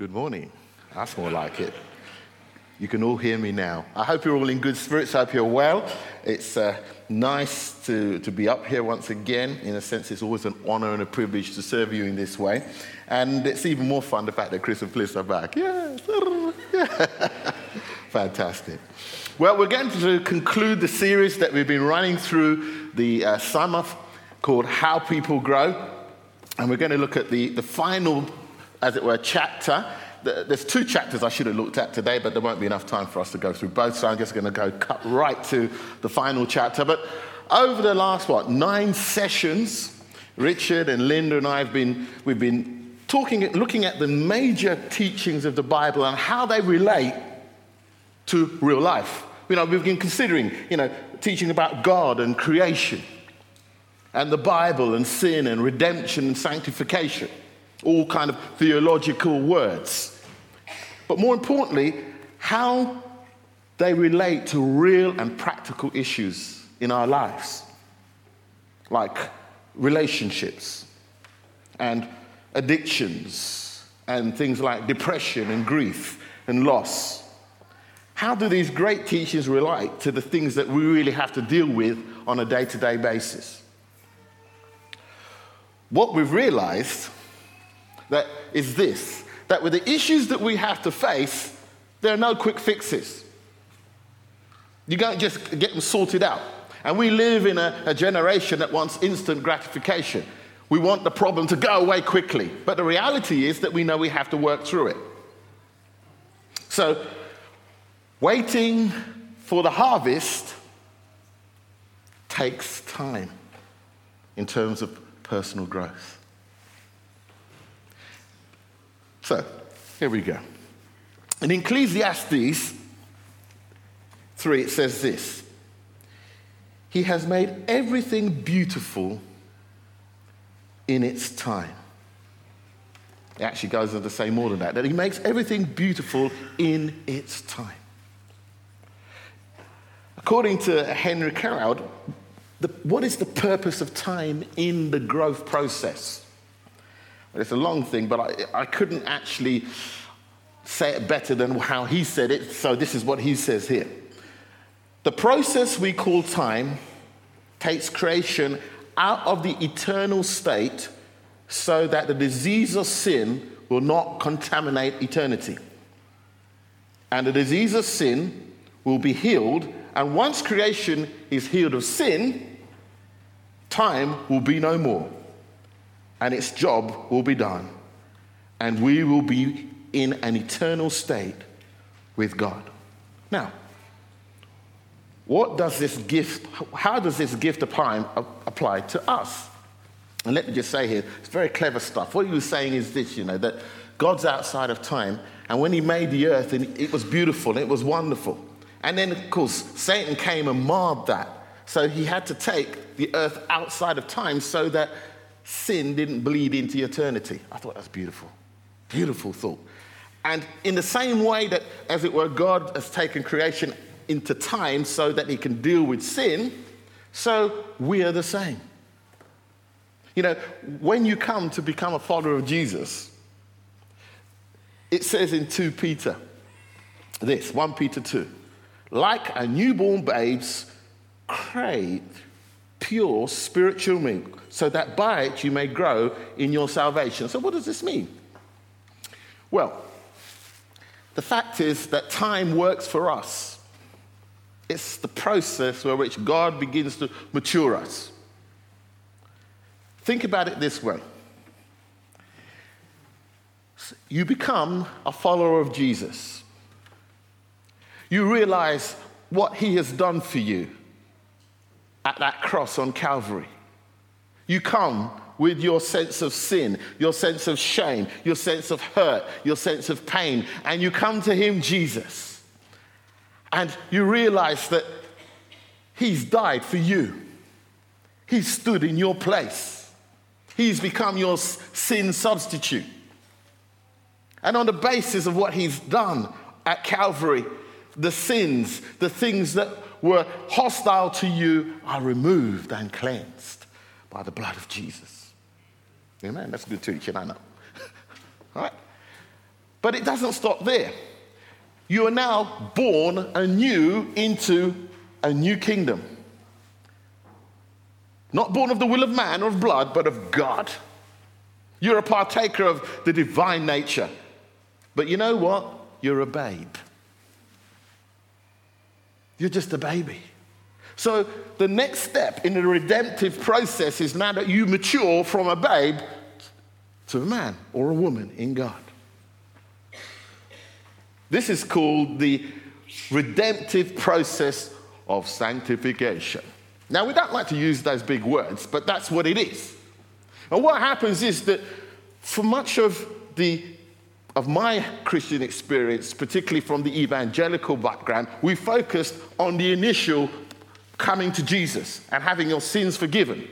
Good morning. That's more like it. You can all hear me now. I hope you're all in good spirits. I hope you're well. It's uh, nice to, to be up here once again. In a sense, it's always an honor and a privilege to serve you in this way. And it's even more fun the fact that Chris and Fliss are back. Yes. Fantastic. Well, we're going to conclude the series that we've been running through the uh, summer called How People Grow. And we're going to look at the, the final as it were, chapter. There's two chapters I should have looked at today, but there won't be enough time for us to go through both, so I'm just going to go cut right to the final chapter. But over the last, what, nine sessions, Richard and Linda and I have been, we've been talking, looking at the major teachings of the Bible and how they relate to real life. You know, we've been considering, you know, teaching about God and creation and the Bible and sin and redemption and sanctification all kind of theological words. But more importantly, how they relate to real and practical issues in our lives, like relationships and addictions and things like depression and grief and loss. How do these great teachings relate to the things that we really have to deal with on a day to day basis? What we've realized that is this that with the issues that we have to face, there are no quick fixes. You can't just get them sorted out. And we live in a, a generation that wants instant gratification. We want the problem to go away quickly. But the reality is that we know we have to work through it. So, waiting for the harvest takes time in terms of personal growth. So, here we go. In Ecclesiastes 3, it says this He has made everything beautiful in its time. It actually goes on to say more than that, that He makes everything beautiful in its time. According to Henry the, what is the purpose of time in the growth process? It's a long thing, but I, I couldn't actually say it better than how he said it, so this is what he says here. The process we call time takes creation out of the eternal state so that the disease of sin will not contaminate eternity. And the disease of sin will be healed, and once creation is healed of sin, time will be no more and its job will be done, and we will be in an eternal state with God. Now, what does this gift, how does this gift apply, apply to us? And let me just say here, it's very clever stuff. What he was saying is this, you know, that God's outside of time, and when he made the earth, and it was beautiful, and it was wonderful. And then, of course, Satan came and marred that. So he had to take the earth outside of time so that sin didn't bleed into eternity. I thought that's beautiful. Beautiful thought. And in the same way that, as it were, God has taken creation into time so that he can deal with sin, so we are the same. You know, when you come to become a follower of Jesus, it says in 2 Peter this 1 Peter 2 like a newborn babe's crave pure spiritual milk, so that by it you may grow in your salvation. So, what does this mean? Well, the fact is that time works for us. It's the process where which God begins to mature us. Think about it this way you become a follower of Jesus. You realize what he has done for you at that cross on Calvary. You come with your sense of sin, your sense of shame, your sense of hurt, your sense of pain, and you come to Him, Jesus. And you realize that He's died for you, He's stood in your place, He's become your sin substitute. And on the basis of what He's done at Calvary, the sins, the things that were hostile to you are removed and cleansed by the blood of Jesus. Amen. That's good teaching, I know. All right. But it doesn't stop there. You are now born anew into a new kingdom. Not born of the will of man or of blood, but of God. You're a partaker of the divine nature. But you know what? You're a babe. You're just a baby. So the next step in the redemptive process is now that you mature from a babe to a man or a woman in God. This is called the redemptive process of sanctification. Now, we don't like to use those big words, but that's what it is. And what happens is that for much of the of my Christian experience, particularly from the evangelical background, we focused on the initial coming to Jesus and having your sins forgiven.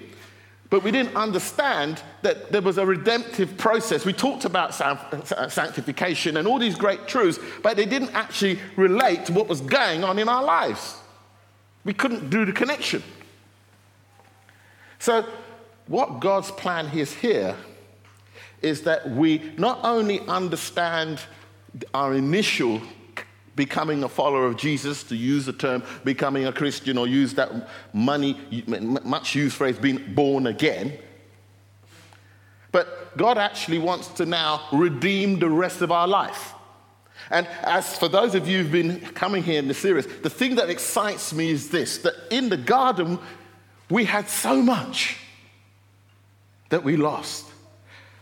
But we didn't understand that there was a redemptive process. We talked about sanctification and all these great truths, but they didn't actually relate to what was going on in our lives. We couldn't do the connection. So, what God's plan is here is that we not only understand our initial becoming a follower of Jesus, to use the term becoming a Christian or use that money, much used phrase, being born again. But God actually wants to now redeem the rest of our life. And as for those of you who've been coming here in the series, the thing that excites me is this that in the garden, we had so much that we lost.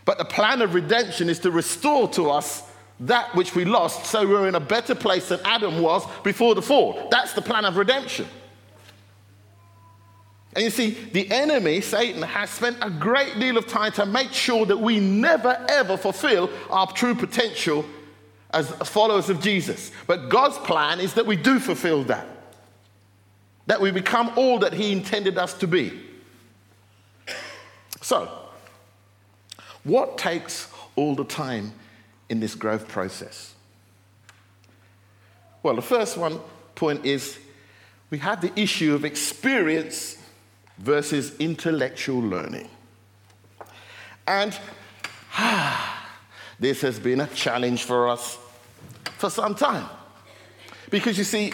But the plan of redemption is to restore to us that which we lost so we're in a better place than Adam was before the fall. That's the plan of redemption. And you see, the enemy, Satan, has spent a great deal of time to make sure that we never ever fulfill our true potential as followers of Jesus. But God's plan is that we do fulfill that, that we become all that He intended us to be. So, what takes all the time in this growth process? Well, the first one point is we have the issue of experience versus intellectual learning. And ah, this has been a challenge for us for some time. Because you see,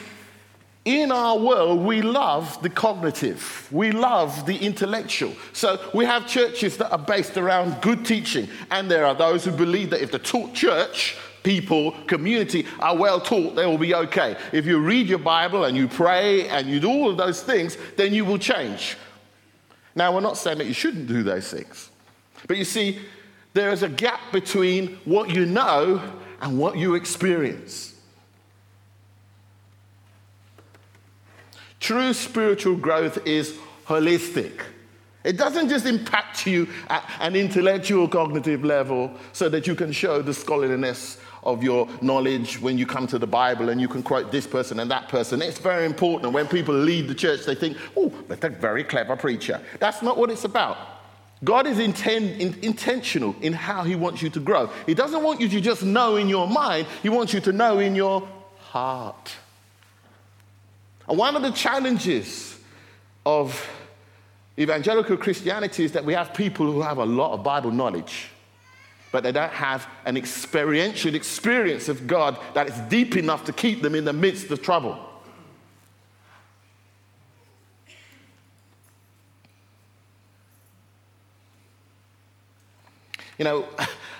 in our world, we love the cognitive, we love the intellectual. So we have churches that are based around good teaching, and there are those who believe that if the taught church, people, community are well taught, they will be okay. If you read your Bible and you pray and you do all of those things, then you will change. Now, we're not saying that you shouldn't do those things, but you see, there is a gap between what you know and what you experience. True spiritual growth is holistic. It doesn't just impact you at an intellectual cognitive level so that you can show the scholarliness of your knowledge when you come to the Bible and you can quote this person and that person. It's very important. When people lead the church, they think, oh, that's a very clever preacher. That's not what it's about. God is in, intentional in how He wants you to grow. He doesn't want you to just know in your mind, He wants you to know in your heart. And one of the challenges of evangelical Christianity is that we have people who have a lot of Bible knowledge, but they don't have an experiential experience of God that is deep enough to keep them in the midst of trouble. You know,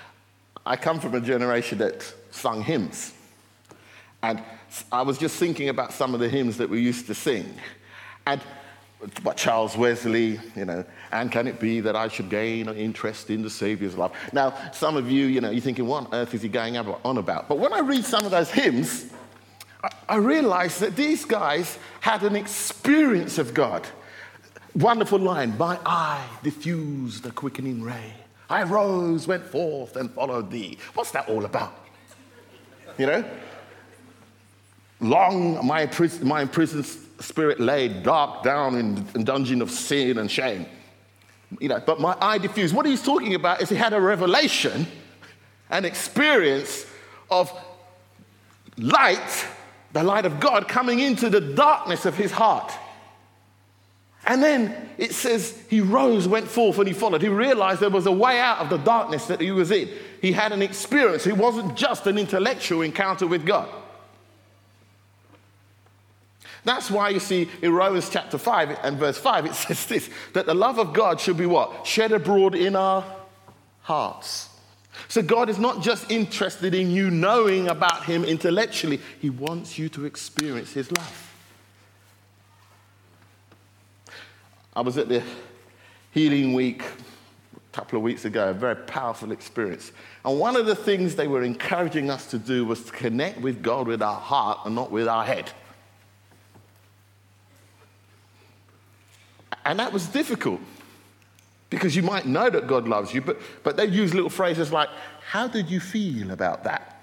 I come from a generation that sung hymns. And I was just thinking about some of the hymns that we used to sing. And but Charles Wesley, you know, and can it be that I should gain an interest in the Savior's love? Now, some of you, you know, you're thinking, what on earth is he going on about? But when I read some of those hymns, I, I realize that these guys had an experience of God. Wonderful line, my eye diffused the quickening ray. I rose, went forth, and followed thee. What's that all about? You know? Long my, my imprisoned spirit lay dark down in the dungeon of sin and shame. You know, but my eye diffused. What he's talking about is he had a revelation, an experience of light, the light of God coming into the darkness of his heart. And then it says he rose, went forth, and he followed. He realized there was a way out of the darkness that he was in. He had an experience. He wasn't just an intellectual encounter with God. That's why you see in Romans chapter 5 and verse 5, it says this that the love of God should be what? Shed abroad in our hearts. So God is not just interested in you knowing about Him intellectually, He wants you to experience His love. I was at the Healing Week a couple of weeks ago, a very powerful experience. And one of the things they were encouraging us to do was to connect with God with our heart and not with our head. And that was difficult because you might know that God loves you, but, but they use little phrases like, How did you feel about that?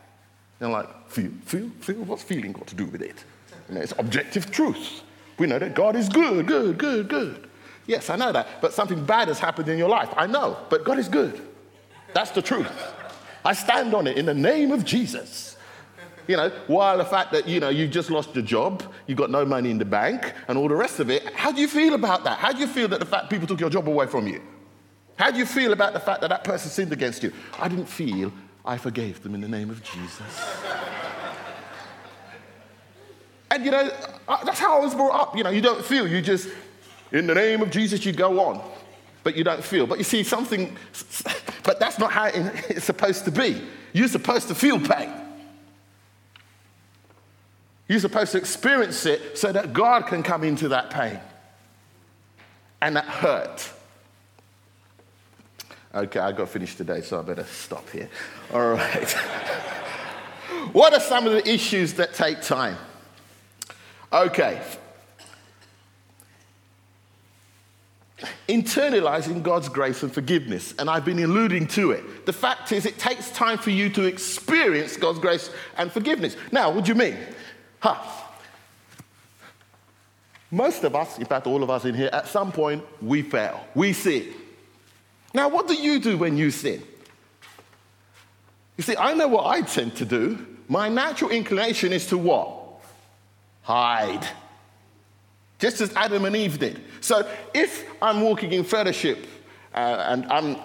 They're like, Feel, feel, feel? What's feeling got to do with it? You know, it's objective truth. We know that God is good, good, good, good. Yes, I know that. But something bad has happened in your life. I know. But God is good. That's the truth. I stand on it in the name of Jesus. You know, while the fact that, you know, you've just lost your job, you've got no money in the bank, and all the rest of it, how do you feel about that? How do you feel that the fact people took your job away from you? How do you feel about the fact that that person sinned against you? I didn't feel I forgave them in the name of Jesus. and, you know, that's how I was brought up. You know, you don't feel, you just in the name of Jesus, you go on, but you don't feel. But you see, something, but that's not how it's supposed to be. You're supposed to feel pain. You're supposed to experience it so that God can come into that pain and that hurt. Okay, I've got finished today, so I better stop here. All right. what are some of the issues that take time? Okay, internalizing God's grace and forgiveness. And I've been alluding to it. The fact is, it takes time for you to experience God's grace and forgiveness. Now, what do you mean? Huh. Most of us, in fact, all of us in here, at some point, we fail. We sin. Now, what do you do when you sin? You see, I know what I tend to do. My natural inclination is to what? Hide just as Adam and Eve did. So if I'm walking in fellowship uh, and I'm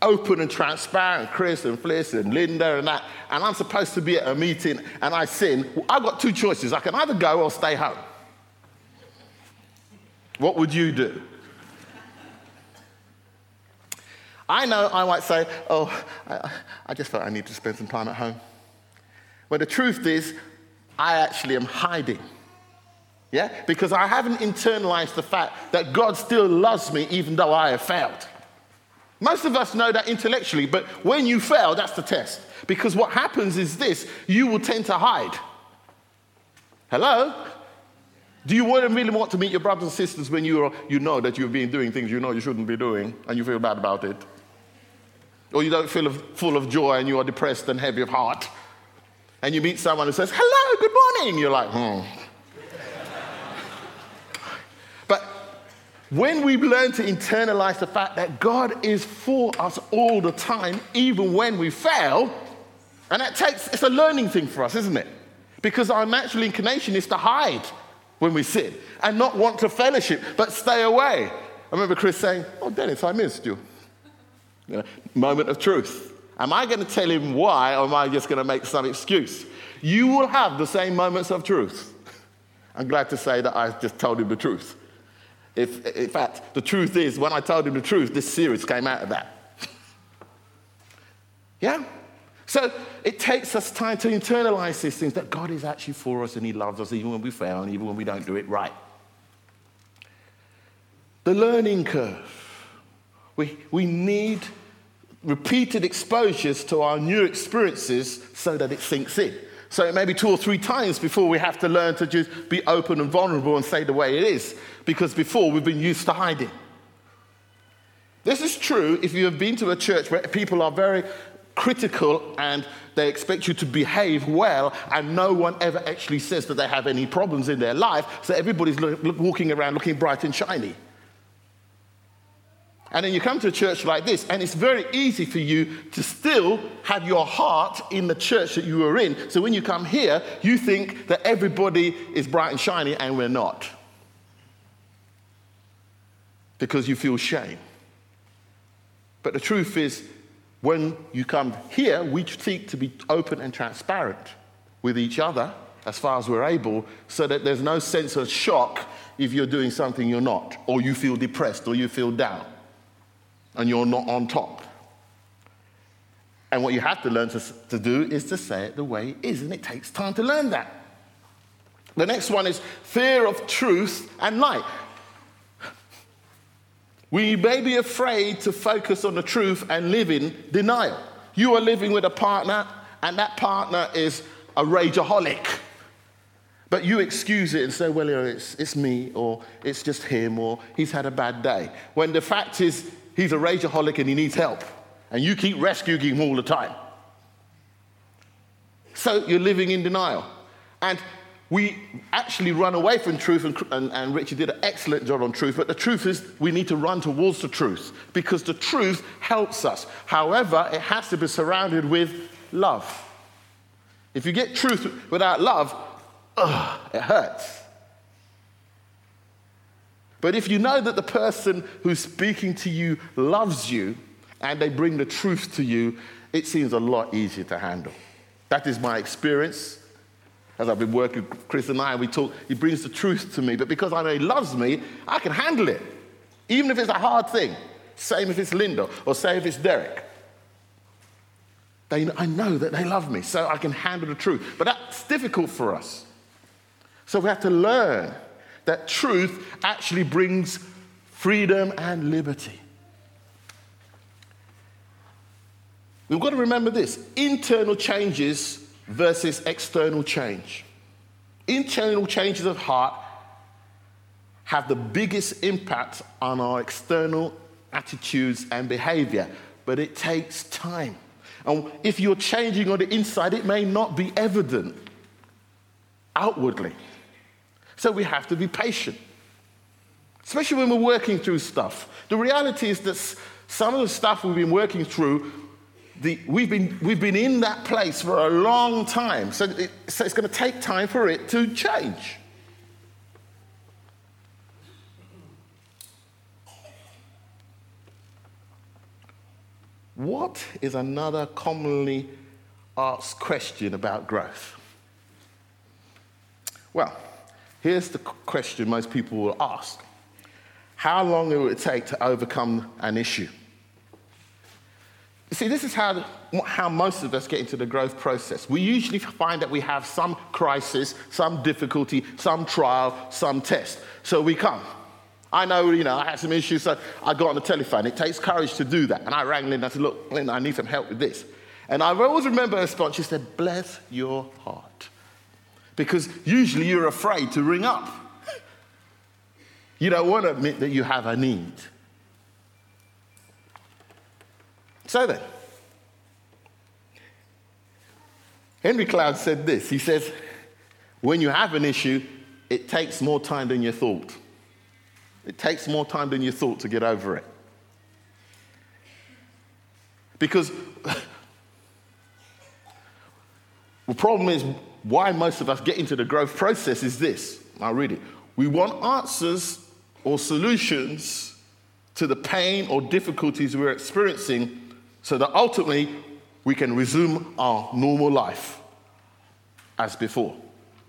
open and transparent, Chris and Fliss and Linda and that, and I'm supposed to be at a meeting and I sin, I've got two choices. I can either go or stay home. What would you do? I know I might say, oh, I, I just felt I need to spend some time at home. But the truth is, I actually am hiding. Yeah? Because I haven't internalized the fact that God still loves me even though I have failed. Most of us know that intellectually, but when you fail, that's the test. Because what happens is this you will tend to hide. Hello? Do you really want to meet your brothers and sisters when you, are, you know that you've been doing things you know you shouldn't be doing and you feel bad about it? Or you don't feel full of joy and you are depressed and heavy of heart? And you meet someone who says, Hello, good morning. You're like, hmm. When we learn to internalize the fact that God is for us all the time, even when we fail, and that takes, it's a learning thing for us, isn't it? Because our natural inclination is to hide when we sin and not want to fellowship, but stay away. I remember Chris saying, Oh, Dennis, I missed you. you know, moment of truth. Am I going to tell him why, or am I just going to make some excuse? You will have the same moments of truth. I'm glad to say that I just told him the truth. If, in fact, the truth is, when I told him the truth, this series came out of that. yeah? So it takes us time to internalize these things that God is actually for us and He loves us even when we fail and even when we don't do it right. The learning curve. We, we need repeated exposures to our new experiences so that it sinks in. So it may be two or three times before we have to learn to just be open and vulnerable and say the way it is, because before we've been used to hiding. This is true if you have been to a church where people are very critical and they expect you to behave well, and no one ever actually says that they have any problems in their life, so everybody's walking around looking bright and shiny. And then you come to a church like this, and it's very easy for you to still have your heart in the church that you were in. So when you come here, you think that everybody is bright and shiny, and we're not. because you feel shame. But the truth is, when you come here, we seek to be open and transparent with each other as far as we're able so that there's no sense of shock if you're doing something you're not, or you feel depressed, or you feel down, and you're not on top. And what you have to learn to, to do is to say it the way it is, and it takes time to learn that. The next one is fear of truth and light. We may be afraid to focus on the truth and live in denial. You are living with a partner, and that partner is a rageaholic. But you excuse it and say, well, it's, it's me, or it's just him, or he's had a bad day. When the fact is, he's a rageaholic and he needs help. And you keep rescuing him all the time. So you're living in denial. And we actually run away from truth, and, and, and, Richard did an excellent job on truth. But the truth is, we need to run towards the truth because the truth helps us. However, it has to be surrounded with love. If you get truth without love, ugh, it hurts. But if you know that the person who's speaking to you loves you and they bring the truth to you, it seems a lot easier to handle. That is my experience. As I've been working with Chris and I, we talk, he brings the truth to me. But because I know he loves me, I can handle it. Even if it's a hard thing. Same if it's Linda or say if it's Derek. They, I know that they love me, so I can handle the truth. But that's difficult for us. So we have to learn that truth actually brings freedom and liberty. We've got to remember this internal changes versus external change. Internal changes of heart have the biggest impact on our external attitudes and behavior, but it takes time. And if you're changing on the inside, it may not be evident outwardly. So we have to be patient, especially when we're working through stuff. The reality is that some of the stuff we've been working through, the, we've, been, we've been in that place for a long time. So, it, so it's going to take time for it to change. What is another commonly asked question about growth? Well, Here's the question most people will ask How long will it take to overcome an issue? You see, this is how, how most of us get into the growth process. We usually find that we have some crisis, some difficulty, some trial, some test. So we come. I know, you know, I had some issues, so I got on the telephone. It takes courage to do that. And I rang Linda. I said, Look, Linda, I need some help with this. And I always remember her response. She said, Bless your heart because usually you're afraid to ring up. You don't want to admit that you have a need. So then, Henry Cloud said this. He says, when you have an issue, it takes more time than you thought. It takes more time than you thought to get over it. Because the problem is why most of us get into the growth process is this. I'll read it. We want answers or solutions to the pain or difficulties we're experiencing so that ultimately we can resume our normal life as before.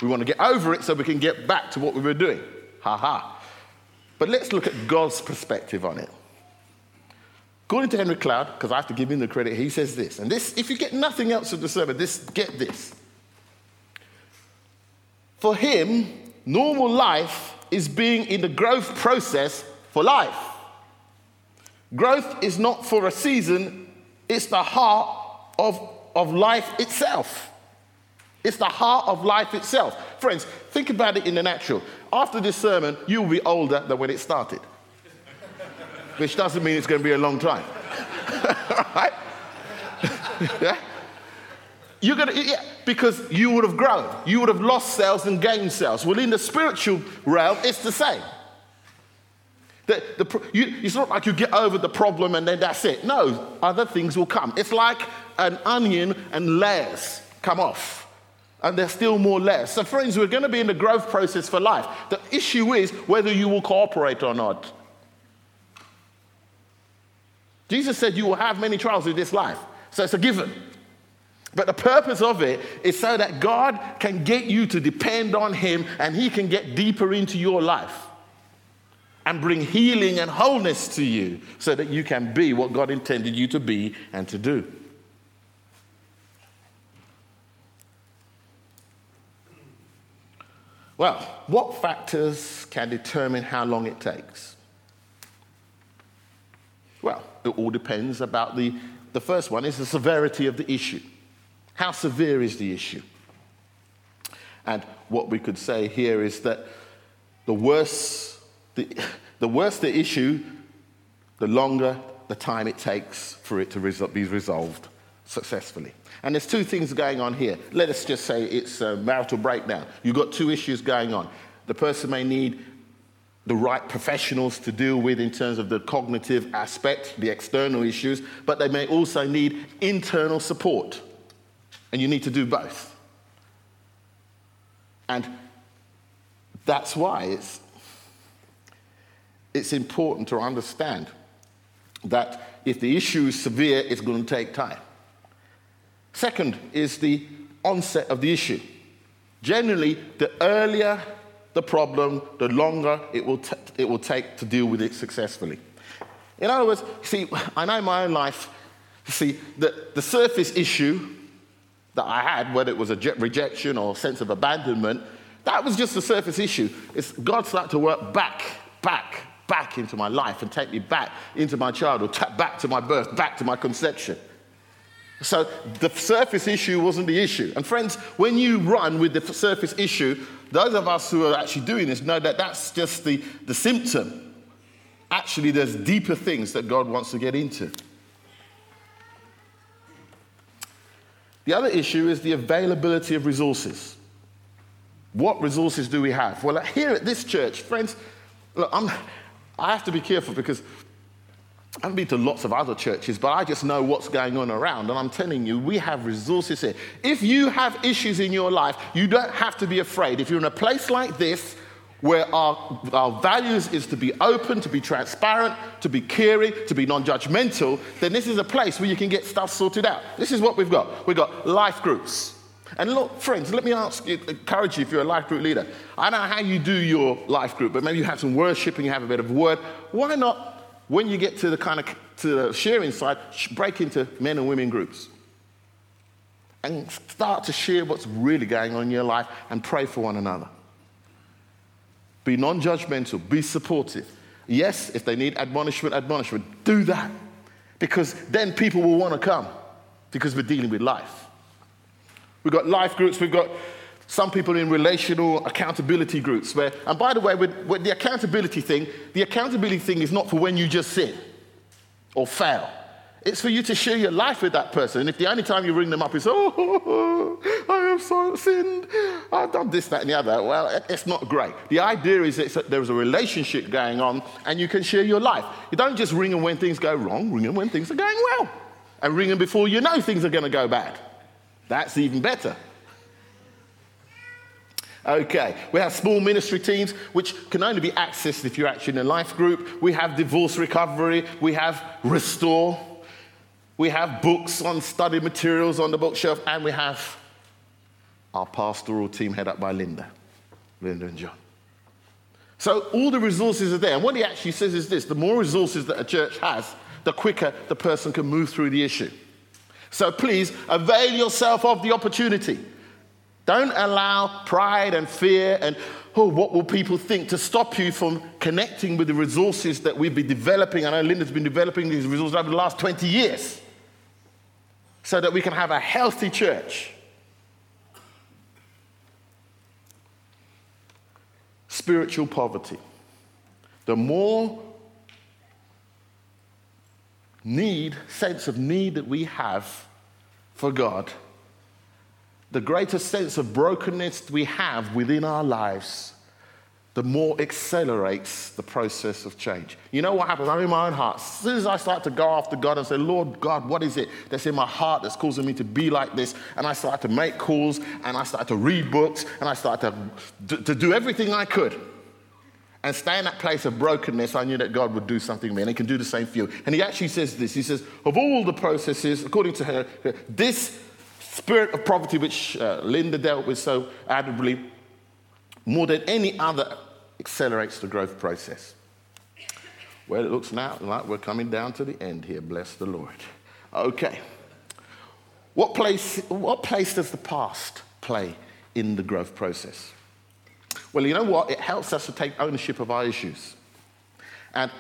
We want to get over it so we can get back to what we were doing. Ha ha. But let's look at God's perspective on it. According to Henry Cloud, because I have to give him the credit, he says this, and this, if you get nothing else of the sermon, this, get this. For him, normal life is being in the growth process for life. Growth is not for a season, it's the heart of, of life itself. It's the heart of life itself. Friends, think about it in the natural. After this sermon, you will be older than when it started, which doesn't mean it's going to be a long time. right? yeah? You're gonna, yeah, because you would have grown. You would have lost cells and gained cells. Well, in the spiritual realm, it's the same. The, the, you, it's not like you get over the problem and then that's it. No, other things will come. It's like an onion and layers come off. And there's still more layers. So, friends, we're going to be in the growth process for life. The issue is whether you will cooperate or not. Jesus said, You will have many trials in this life. So it's a given. But the purpose of it is so that God can get you to depend on Him and He can get deeper into your life and bring healing and wholeness to you so that you can be what God intended you to be and to do. Well, what factors can determine how long it takes? Well, it all depends about the, the first one is the severity of the issue. How severe is the issue? And what we could say here is that the worse the, the worse the issue, the longer the time it takes for it to be resolved successfully. And there's two things going on here. Let us just say it's a marital breakdown. You've got two issues going on. The person may need the right professionals to deal with in terms of the cognitive aspect, the external issues, but they may also need internal support. And you need to do both. And that's why it's, it's important to understand that if the issue is severe, it's going to take time. Second is the onset of the issue. Generally, the earlier the problem, the longer it will, t- it will take to deal with it successfully. In other words, see, I know my own life, see, the, the surface issue that I had, whether it was a rejection or a sense of abandonment, that was just a surface issue. It's God started to work back, back, back into my life and take me back into my childhood, back to my birth, back to my conception. So the surface issue wasn't the issue. And friends, when you run with the surface issue, those of us who are actually doing this know that that's just the, the symptom. Actually, there's deeper things that God wants to get into. The other issue is the availability of resources. What resources do we have? Well, here at this church, friends, look, I'm, I have to be careful because I've been to lots of other churches, but I just know what's going on around. And I'm telling you, we have resources here. If you have issues in your life, you don't have to be afraid. If you're in a place like this, where our, our values is to be open, to be transparent, to be caring, to be non judgmental, then this is a place where you can get stuff sorted out. This is what we've got. We've got life groups. And look, friends, let me ask you, encourage you if you're a life group leader. I don't know how you do your life group, but maybe you have some worship and you have a bit of word. Why not, when you get to the kind of to the sharing side, break into men and women groups? And start to share what's really going on in your life and pray for one another. Be non judgmental, be supportive. Yes, if they need admonishment, admonishment, do that. Because then people will want to come because we're dealing with life. We've got life groups, we've got some people in relational accountability groups where, and by the way, with, with the accountability thing, the accountability thing is not for when you just sin or fail. It's for you to share your life with that person. And if the only time you ring them up is, oh, I have so sinned, I've done this, that, and the other, well, it's not great. The idea is that there's a relationship going on and you can share your life. You don't just ring them when things go wrong, ring them when things are going well. And ring them before you know things are going to go bad. That's even better. Okay, we have small ministry teams which can only be accessed if you're actually in a life group. We have divorce recovery, we have restore, we have books on study materials on the bookshelf, and we have our pastoral team head up by Linda, Linda and John. So all the resources are there. And what he actually says is this the more resources that a church has, the quicker the person can move through the issue. So please avail yourself of the opportunity. Don't allow pride and fear and, oh, what will people think to stop you from connecting with the resources that we've been developing. I know Linda's been developing these resources over the last 20 years so that we can have a healthy church. Spiritual poverty. The more need, sense of need that we have for God, the greater sense of brokenness we have within our lives the more accelerates the process of change. You know what happens? I'm in my own heart. As soon as I start to go after God and say, Lord God, what is it that's in my heart that's causing me to be like this? And I start to make calls and I start to read books and I start to, to do everything I could. and stay in that place of brokenness, I knew that God would do something to me, and He can do the same for you. And He actually says this He says, Of all the processes, according to her, this spirit of poverty, which uh, Linda dealt with so admirably, more than any other, accelerates the growth process. Well, it looks now like we're coming down to the end here. Bless the Lord. Okay. What place, what place does the past play in the growth process? Well, you know what? It helps us to take ownership of our issues. And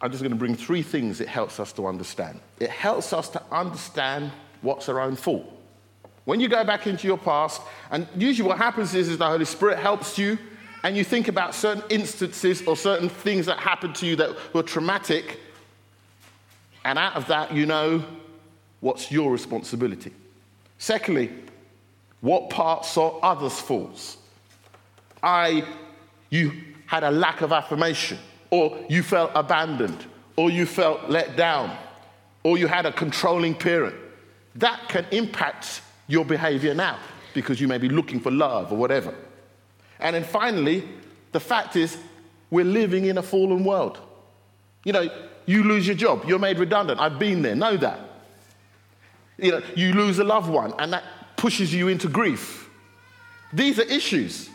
I'm just going to bring three things it helps us to understand. It helps us to understand what's our own fault. When you go back into your past, and usually what happens is, is the Holy Spirit helps you, and you think about certain instances or certain things that happened to you that were traumatic, and out of that, you know what's your responsibility. Secondly, what parts are others' faults? I, you had a lack of affirmation, or you felt abandoned, or you felt let down, or you had a controlling parent. That can impact your behavior now because you may be looking for love or whatever. And then finally, the fact is, we're living in a fallen world. You know, you lose your job, you're made redundant. I've been there, know that. You know, you lose a loved one, and that pushes you into grief. These are issues.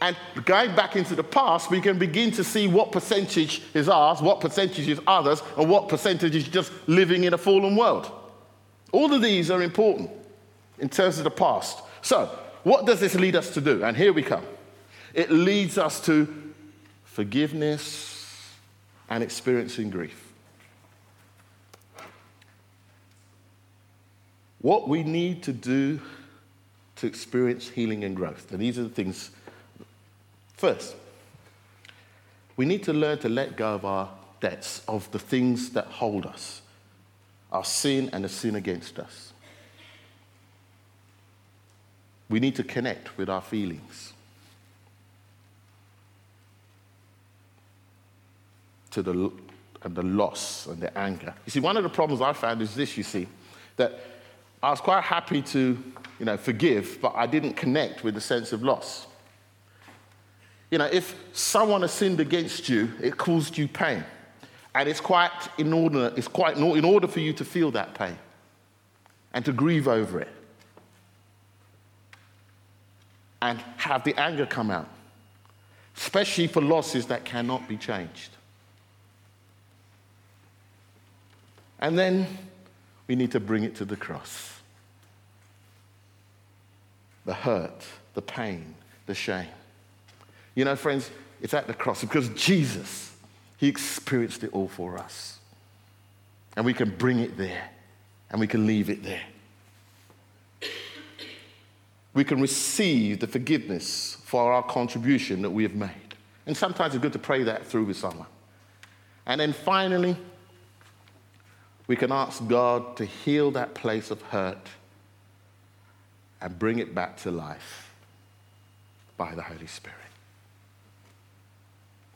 And going back into the past, we can begin to see what percentage is ours, what percentage is others, and what percentage is just living in a fallen world. All of these are important in terms of the past. So, what does this lead us to do? And here we come. It leads us to forgiveness and experiencing grief. What we need to do to experience healing and growth. And these are the things. First, we need to learn to let go of our debts, of the things that hold us, our sin and the sin against us. We need to connect with our feelings. To the, and the loss and the anger. You see, one of the problems I found is this, you see, that I was quite happy to, you know, forgive, but I didn't connect with the sense of loss. You know, if someone has sinned against you, it caused you pain. And it's quite inordinate, it's quite in order for you to feel that pain and to grieve over it and have the anger come out, especially for losses that cannot be changed. And then we need to bring it to the cross the hurt, the pain, the shame. You know, friends, it's at the cross because Jesus, He experienced it all for us. And we can bring it there and we can leave it there. We can receive the forgiveness for our contribution that we have made. And sometimes it's good to pray that through with someone. And then finally, we can ask God to heal that place of hurt and bring it back to life by the Holy Spirit.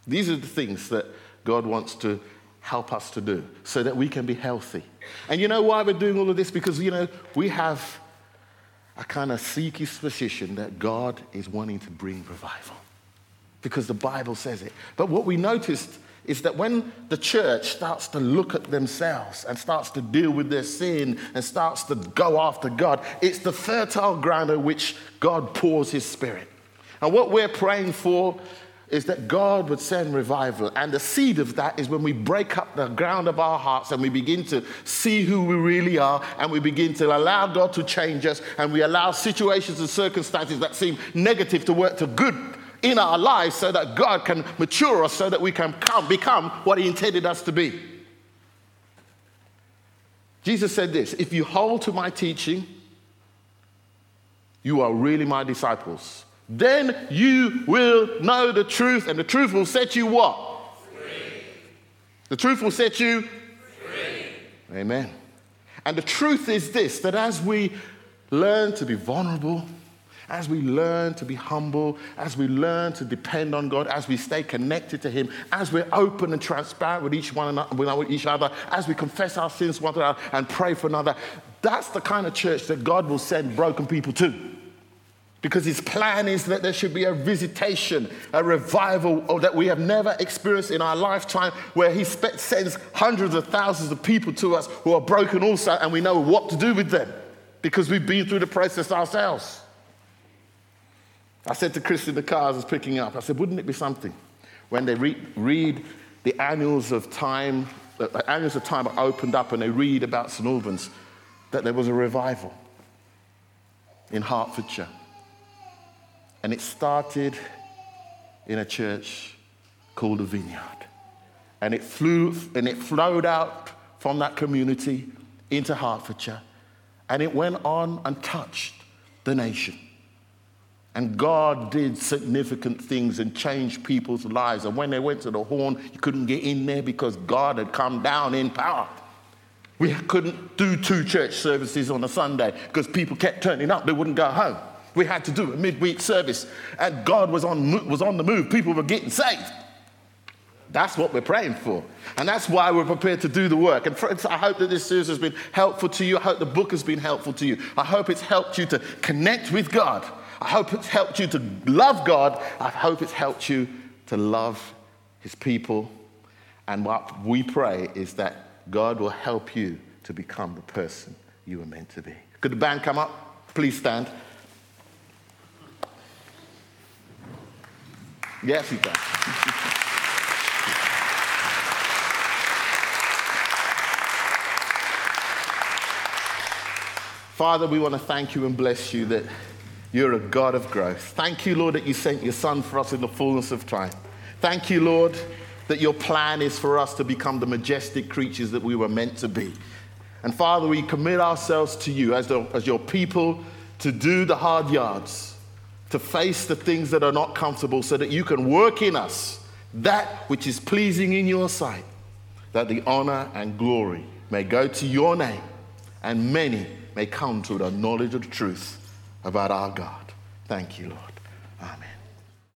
These are the things that God wants to help us to do so that we can be healthy. And you know why we're doing all of this? Because, you know, we have a kind of seeky suspicion that God is wanting to bring revival because the Bible says it. But what we noticed is that when the church starts to look at themselves and starts to deal with their sin and starts to go after God, it's the fertile ground on which God pours his spirit. And what we're praying for is that God would send revival. And the seed of that is when we break up the ground of our hearts and we begin to see who we really are and we begin to allow God to change us and we allow situations and circumstances that seem negative to work to good in our lives so that God can mature us so that we can come, become what He intended us to be. Jesus said this If you hold to my teaching, you are really my disciples. Then you will know the truth, and the truth will set you what? Free. The truth will set you free. Amen. And the truth is this that as we learn to be vulnerable, as we learn to be humble, as we learn to depend on God, as we stay connected to Him, as we're open and transparent with each one another, with each other, as we confess our sins one another and pray for another, that's the kind of church that God will send broken people to. Because his plan is that there should be a visitation, a revival that we have never experienced in our lifetime, where he sends hundreds of thousands of people to us who are broken also, and we know what to do with them because we've been through the process ourselves. I said to Chris in the car as I was picking up, I said, wouldn't it be something when they re- read the annals of time, the annals of time are opened up and they read about St. Albans, that there was a revival in Hertfordshire and it started in a church called the Vineyard. And it flew and it flowed out from that community into Hertfordshire. And it went on and touched the nation. And God did significant things and changed people's lives. And when they went to the horn, you couldn't get in there because God had come down in power. We couldn't do two church services on a Sunday because people kept turning up, they wouldn't go home. We had to do a midweek service, and God was on, was on the move. People were getting saved. That's what we're praying for. And that's why we're prepared to do the work. And friends, I hope that this series has been helpful to you. I hope the book has been helpful to you. I hope it's helped you to connect with God. I hope it's helped you to love God. I hope it's helped you to love His people. And what we pray is that God will help you to become the person you were meant to be. Could the band come up? Please stand. Yes, he can. Father, we want to thank you and bless you that you're a God of growth. Thank you, Lord, that you sent your Son for us in the fullness of time. Thank you, Lord, that your plan is for us to become the majestic creatures that we were meant to be. And Father, we commit ourselves to you as, the, as your people to do the hard yards to face the things that are not comfortable so that you can work in us that which is pleasing in your sight, that the honor and glory may go to your name and many may come to the knowledge of the truth about our God. Thank you, Lord.